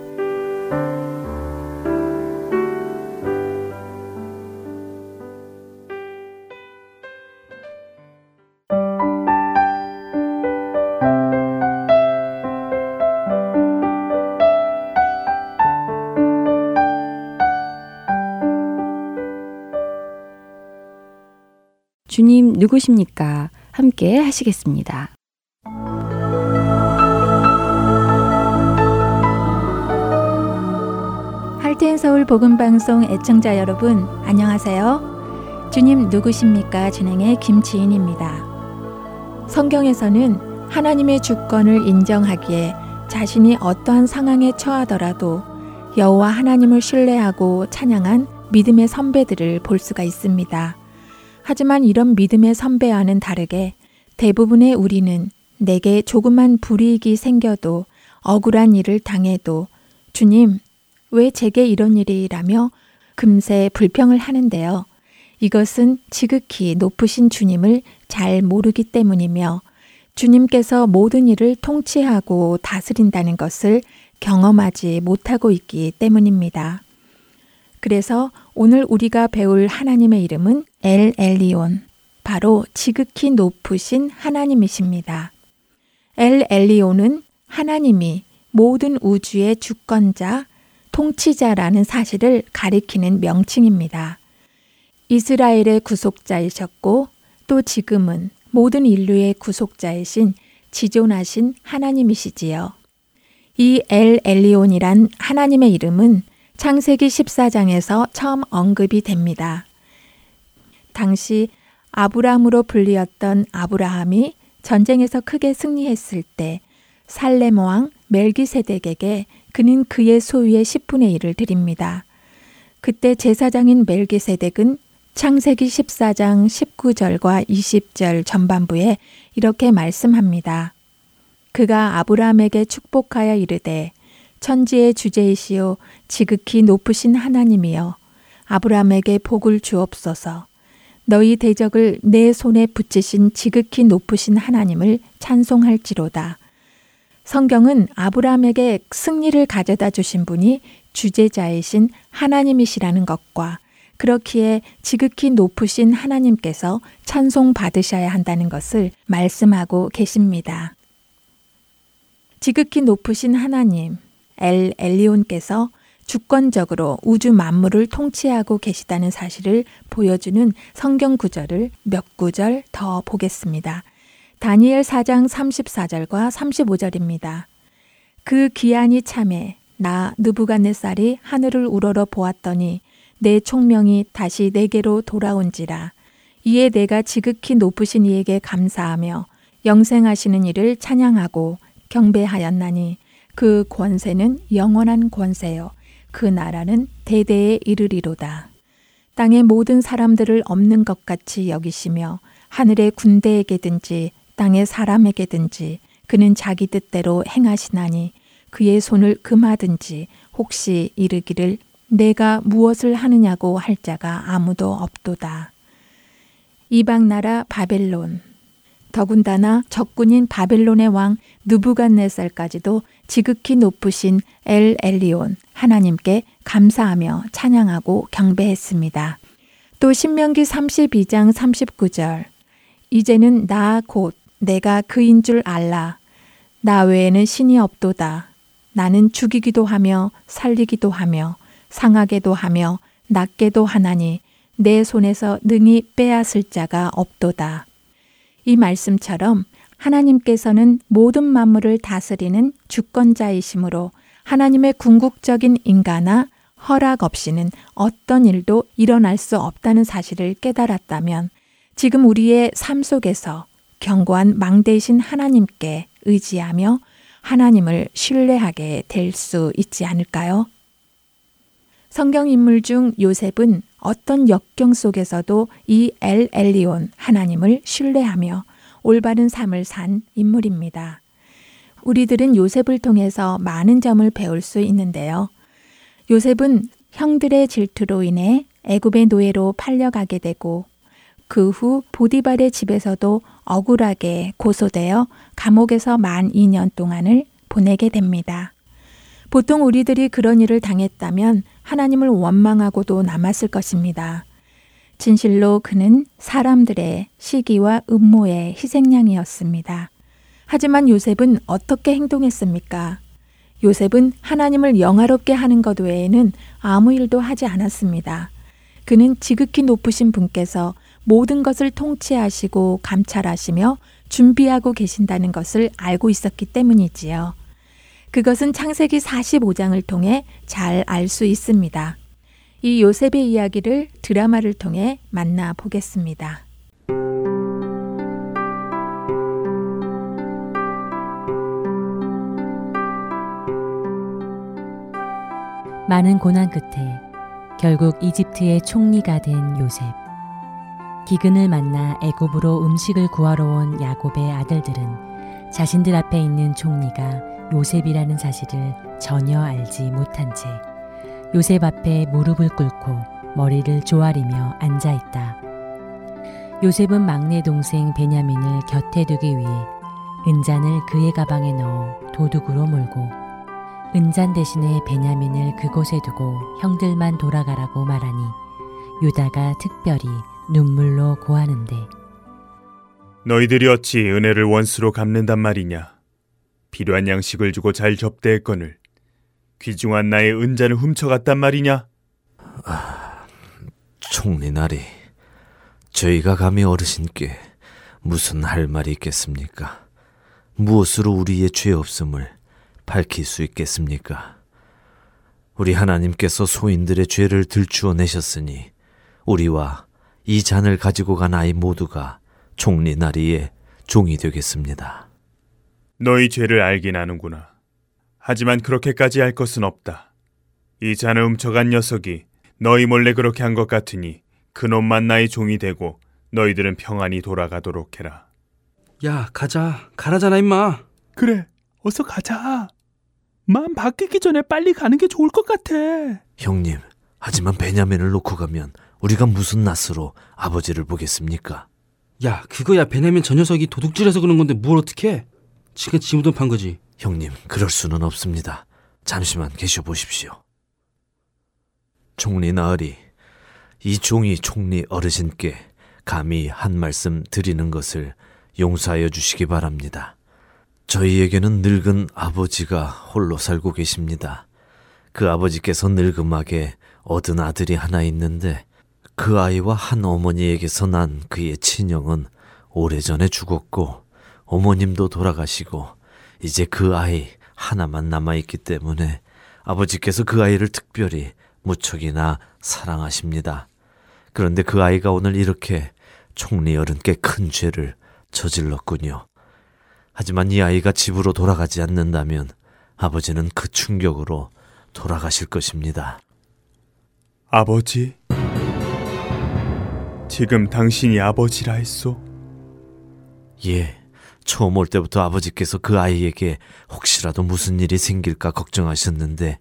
주님 누구십니까? 함께 하시겠습니다. 할텐 서울 복음 방송 애청자 여러분, 안녕하세요. 주님 누구십니까? 진행의 김지인입니다. 성경에서는 하나님의 주권을 인정하기에 자신이 어떠한 상황에 처하더라도 여호와 하나님을 신뢰하고 찬양한 믿음의 선배들을 볼 수가 있습니다. 하지만 이런 믿음의 선배와는 다르게 대부분의 우리는 내게 조그만 불이익이 생겨도 억울한 일을 당해도 주님, 왜 제게 이런 일이 라며 금세 불평을 하는데요. 이것은 지극히 높으신 주님을 잘 모르기 때문이며 주님께서 모든 일을 통치하고 다스린다는 것을 경험하지 못하고 있기 때문입니다. 그래서 오늘 우리가 배울 하나님의 이름은 엘 엘리온, 바로 지극히 높으신 하나님이십니다. 엘 엘리온은 하나님이 모든 우주의 주권자, 통치자라는 사실을 가리키는 명칭입니다. 이스라엘의 구속자이셨고 또 지금은 모든 인류의 구속자이신 지존하신 하나님이시지요. 이 엘 엘리온이란 하나님의 이름은 창세기 14장에서 처음 언급이 됩니다. 당시 아브라함으로 불리었던 아브라함이 전쟁에서 크게 승리했을 때 살렘 왕 멜기세덱에게 그는 그의 소유의 10분의 1을 드립니다. 그때 제사장인 멜기세덱은 창세기 14장 19절과 20절 전반부에 이렇게 말씀합니다. 그가 아브라함에게 축복하여 이르되 천지의 주제이시오 지극히 높으신 하나님이여 아브라함에게 복을 주옵소서 너희 대적을 내 손에 붙이신 지극히 높으신 하나님을 찬송할지로다. 성경은 아브라함에게 승리를 가져다 주신 분이 주제자이신 하나님이시라는 것과 그렇기에 지극히 높으신 하나님께서 찬송 받으셔야 한다는 것을 말씀하고 계십니다. 지극히 높으신 하나님, 엘 엘리온께서 주권적으로 우주 만물을 통치하고 계시다는 사실을 보여주는 성경 구절을 몇 구절 더 보겠습니다. 다니엘 4장 34절과 35절입니다. 그 기한이 참해 나 느부갓네살이 하늘을 우러러 보았더니 내 총명이 다시 내게로 돌아온지라 이에 내가 지극히 높으신 이에게 감사하며 영생하시는 이를 찬양하고 경배하였나니 그 권세는 영원한 권세요 그 나라는 대대에 이르리로다. 땅의 모든 사람들을 없는 것 같이 여기시며 하늘의 군대에게든지 땅의 사람에게든지 그는 자기 뜻대로 행하시나니 그의 손을 금하든지 혹시 이르기를 내가 무엇을 하느냐고 할 자가 아무도 없도다. 이방 나라 바벨론 더군다나 적군인 바벨론의 왕 느부갓네살까지도 지극히 높으신 엘 엘리온 하나님께 감사하며 찬양하고 경배했습니다. 또 신명기 32장 39절 이제는 나 곧 내가 그인 줄 알라 나 외에는 신이 없도다 나는 죽이기도 하며 살리기도 하며 상하게도 하며 낫게도 하나니 내 손에서 능히 빼앗을 자가 없도다. 이 말씀처럼 하나님께서는 모든 만물을 다스리는 주권자이시므로 하나님의 궁극적인 인가나 허락 없이는 어떤 일도 일어날 수 없다는 사실을 깨달았다면 지금 우리의 삶 속에서 견고한 망대이신 하나님께 의지하며 하나님을 신뢰하게 될 수 있지 않을까요? 성경 인물 중 요셉은 어떤 역경 속에서도 이 엘 엘리온 하나님을 신뢰하며 올바른 삶을 산 인물입니다. 우리들은 요셉을 통해서 많은 점을 배울 수 있는데요. 요셉은 형들의 질투로 인해 애굽의 노예로 팔려가게 되고 그 후 보디발의 집에서도 억울하게 고소되어 감옥에서 만 2년 동안을 보내게 됩니다. 보통 우리들이 그런 일을 당했다면 하나님을 원망하고도 남았을 것입니다. 진실로 그는 사람들의 시기와 음모의 희생양이었습니다. 하지만 요셉은 어떻게 행동했습니까? 요셉은 하나님을 영화롭게 하는 것 외에는 아무 일도 하지 않았습니다. 그는 지극히 높으신 분께서 모든 것을 통치하시고 감찰하시며 준비하고 계신다는 것을 알고 있었기 때문이지요. 그것은 창세기 45장을 통해 잘 알 수 있습니다. 이 요셉의 이야기를 드라마를 통해 만나 보겠습니다. 많은 고난 끝에 결국 이집트의 총리가 된 요셉. 기근을 만나 애굽으로 음식을 구하러 온 야곱의 아들들은 자신들 앞에 있는 총리가 요셉이라는 사실을 전혀 알지 못한 채 요셉 앞에 무릎을 꿇고 머리를 조아리며 앉아 있다. 요셉은 막내 동생 베냐민을 곁에 두기 위해 은잔을 그의 가방에 넣어 도둑으로 몰고 은잔 대신에 베냐민을 그곳에 두고 형들만 돌아가라고 말하니 유다가 특별히 눈물로 고하는데 너희들이 어찌 은혜를 원수로 갚는단 말이냐? 필요한 양식을 주고 잘 접대했거늘 귀중한 나의 은잔을 훔쳐갔단 말이냐? 아, 총리 나리, 저희가 감히 어르신께 무슨 할 말이 있겠습니까? 무엇으로 우리의 죄 없음을 밝힐 수 있겠습니까? 우리 하나님께서 소인들의 죄를 들추어 내셨으니 우리와 이 잔을 가지고 간 아이 모두가 총리 나리의 종이 되겠습니다. 너희 죄를 알긴 아는구나. 하지만 그렇게까지 할 것은 없다. 이 잔을 훔쳐간 녀석이 너희 몰래 그렇게 한 것 같으니 그놈만 나의 종이 되고 너희들은 평안히 돌아가도록 해라. 야, 가자. 가라잖아, 임마. 그래, 어서 가자. 마음 바뀌기 전에 빨리 가는 게 좋을 것 같아. 형님, 하지만 베냐민을 놓고 가면 우리가 무슨 낯으로 아버지를 보겠습니까? 야, 그거야 베냐민 저 녀석이 도둑질해서 그런 건데 뭘 어떻게? 지가 지무돈 판 거지. 형님, 그럴 수는 없습니다. 잠시만 계셔 보십시오. 총리 나으리, 이 종이 총리 어르신께 감히 한 말씀 드리는 것을 용서하여 주시기 바랍니다. 저희에게는 늙은 아버지가 홀로 살고 계십니다. 그 아버지께서 늙음하게 얻은 아들이 하나 있는데 그 아이와 한 어머니에게서 난 그의 친형은 오래전에 죽었고 어머님도 돌아가시고 이제 그 아이 하나만 남아있기 때문에 아버지께서 그 아이를 특별히 무척이나 사랑하십니다. 그런데 그 아이가 오늘 이렇게 총리 어른께 큰 죄를 저질렀군요. 하지만 이 아이가 집으로 돌아가지 않는다면 아버지는 그 충격으로 돌아가실 것입니다. 아버지? 지금 당신이 아버지라 했소? 예. 처음 올 때부터 아버지께서 그 아이에게 혹시라도 무슨 일이 생길까 걱정하셨는데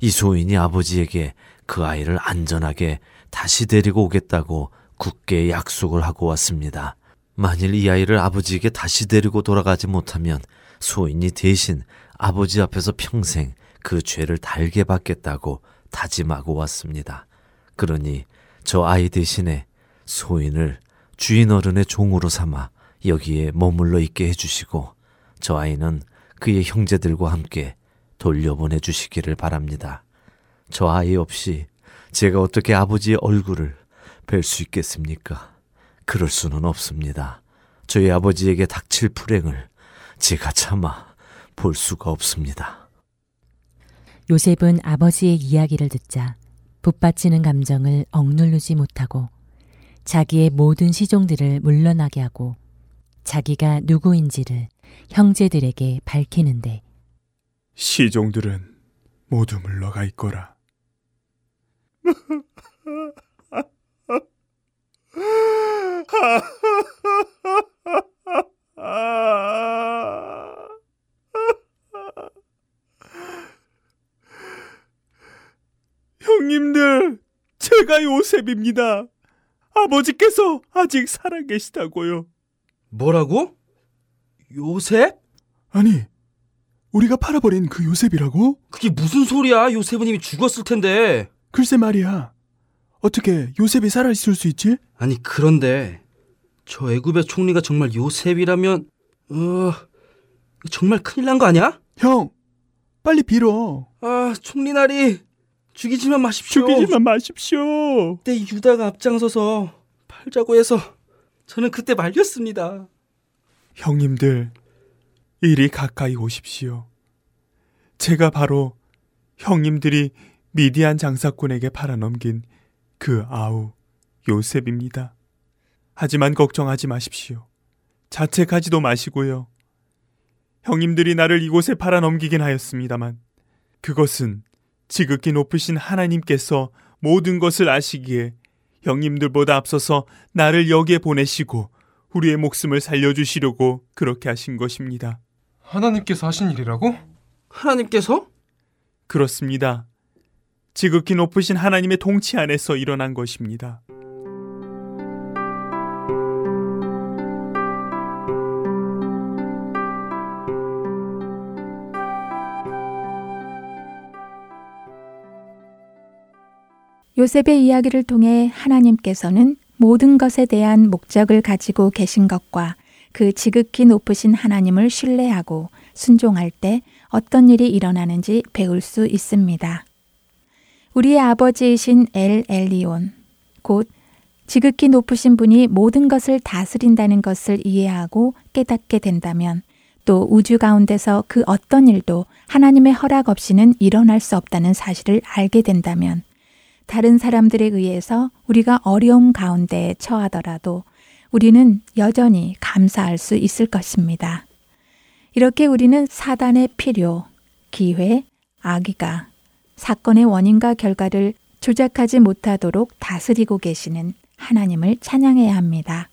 이 소인이 아버지에게 그 아이를 안전하게 다시 데리고 오겠다고 굳게 약속을 하고 왔습니다. 만일 이 아이를 아버지에게 다시 데리고 돌아가지 못하면 소인이 대신 아버지 앞에서 평생 그 죄를 달게 받겠다고 다짐하고 왔습니다. 그러니 저 아이 대신에 소인을 주인 어른의 종으로 삼아 여기에 머물러 있게 해주시고 저 아이는 그의 형제들과 함께 돌려보내 주시기를 바랍니다. 저 아이 없이 제가 어떻게 아버지의 얼굴을 뵐 수 있겠습니까? 그럴 수는 없습니다. 저희 아버지에게 닥칠 불행을 제가 참아 볼 수가 없습니다. 요셉은 아버지의 이야기를 듣자 붙받치는 감정을 억누르지 못하고 자기의 모든 시종들을 물러나게 하고 자기가 누구인지를 형제들에게 밝히는데 시종들은 모두 물러가 있거라. 형님들, 제가 요셉입니다. 아버지께서 아직 살아계시다고요. 뭐라고? 요셉? 아니, 우리가 팔아버린 그 요셉이라고? 그게 무슨 소리야? 요셉은 이미 죽었을 텐데. 글쎄 말이야. 어떻게 요셉이 살아있을 수 있지? 아니 그런데 저 애굽의 총리가 정말 요셉이라면 어 정말 큰일 난 거 아니야? 형, 빨리 빌어. 아 총리 날이 죽이지만 마십시오. 죽이지만 마십시오. 그때 유다가 앞장서서 팔자고 해서 저는 그때 말렸습니다. 형님들, 이리 가까이 오십시오. 제가 바로 형님들이 미디안 장사꾼에게 팔아넘긴 그 아우 요셉입니다. 하지만 걱정하지 마십시오. 자책하지도 마시고요. 형님들이 나를 이곳에 팔아넘기긴 하였습니다만 그것은 지극히 높으신 하나님께서 모든 것을 아시기에 형님들보다 앞서서 나를 여기에 보내시고 우리의 목숨을 살려주시려고 그렇게 하신 것입니다. 하나님께서 하신 일이라고? 하나님께서? 그렇습니다. 지극히 높으신 하나님의 통치 안에서 일어난 것입니다. 요셉의 이야기를 통해 하나님께서는 모든 것에 대한 목적을 가지고 계신 것과 그 지극히 높으신 하나님을 신뢰하고 순종할 때 어떤 일이 일어나는지 배울 수 있습니다. 우리의 아버지이신 엘 엘리온, 곧 지극히 높으신 분이 모든 것을 다스린다는 것을 이해하고 깨닫게 된다면 또 우주 가운데서 그 어떤 일도 하나님의 허락 없이는 일어날 수 없다는 사실을 알게 된다면 다른 사람들에 의해서 우리가 어려움 가운데 처하더라도 우리는 여전히 감사할 수 있을 것입니다. 이렇게 우리는 사단의 필요, 기회, 악의가 사건의 원인과 결과를 조작하지 못하도록 다스리고 계시는 하나님을 찬양해야 합니다.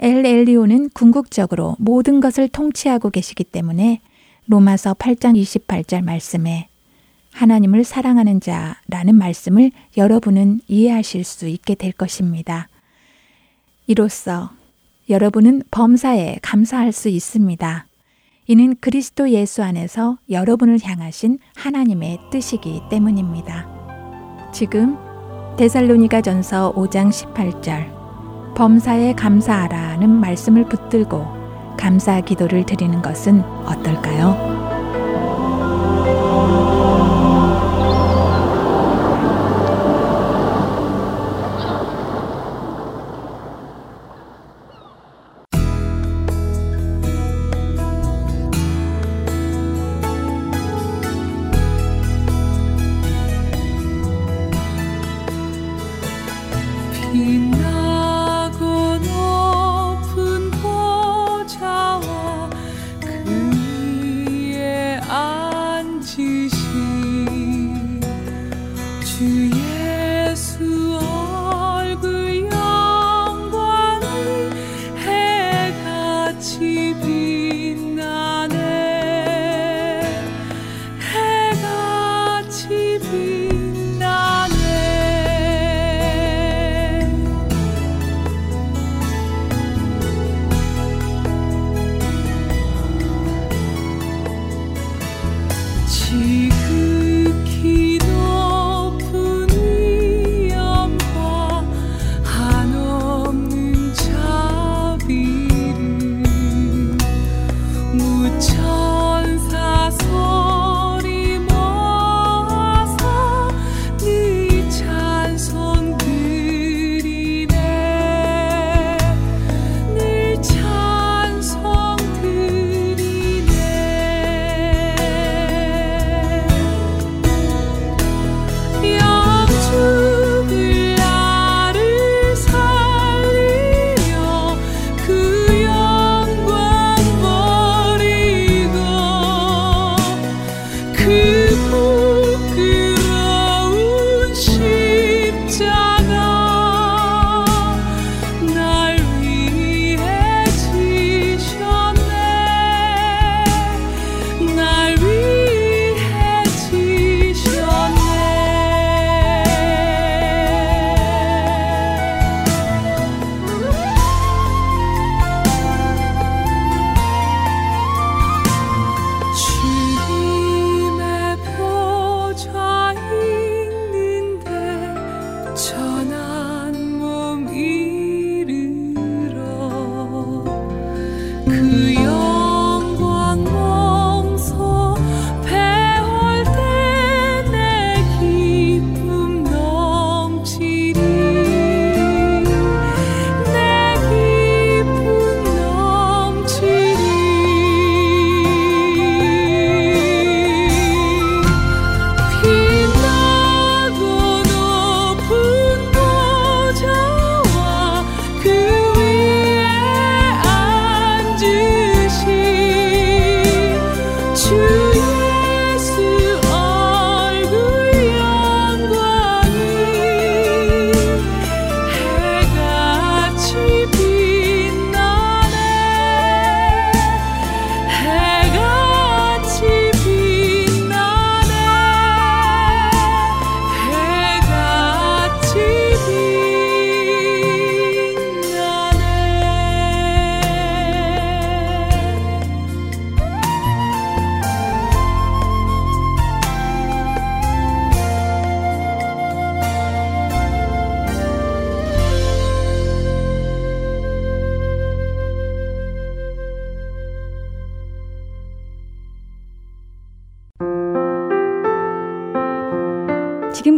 엘 엘리오는 궁극적으로 모든 것을 통치하고 계시기 때문에 로마서 8장 28절 말씀에 하나님을 사랑하는 자라는 말씀을 여러분은 이해하실 수 있게 될 것입니다. 이로써 여러분은 범사에 감사할 수 있습니다. 이는 그리스도 예수 안에서 여러분을 향하신 하나님의 뜻이기 때문입니다. 지금 데살로니가 전서 5장 18절 범사에 감사하라는 말씀을 붙들고 감사 기도를 드리는 것은 어떨까요? 주예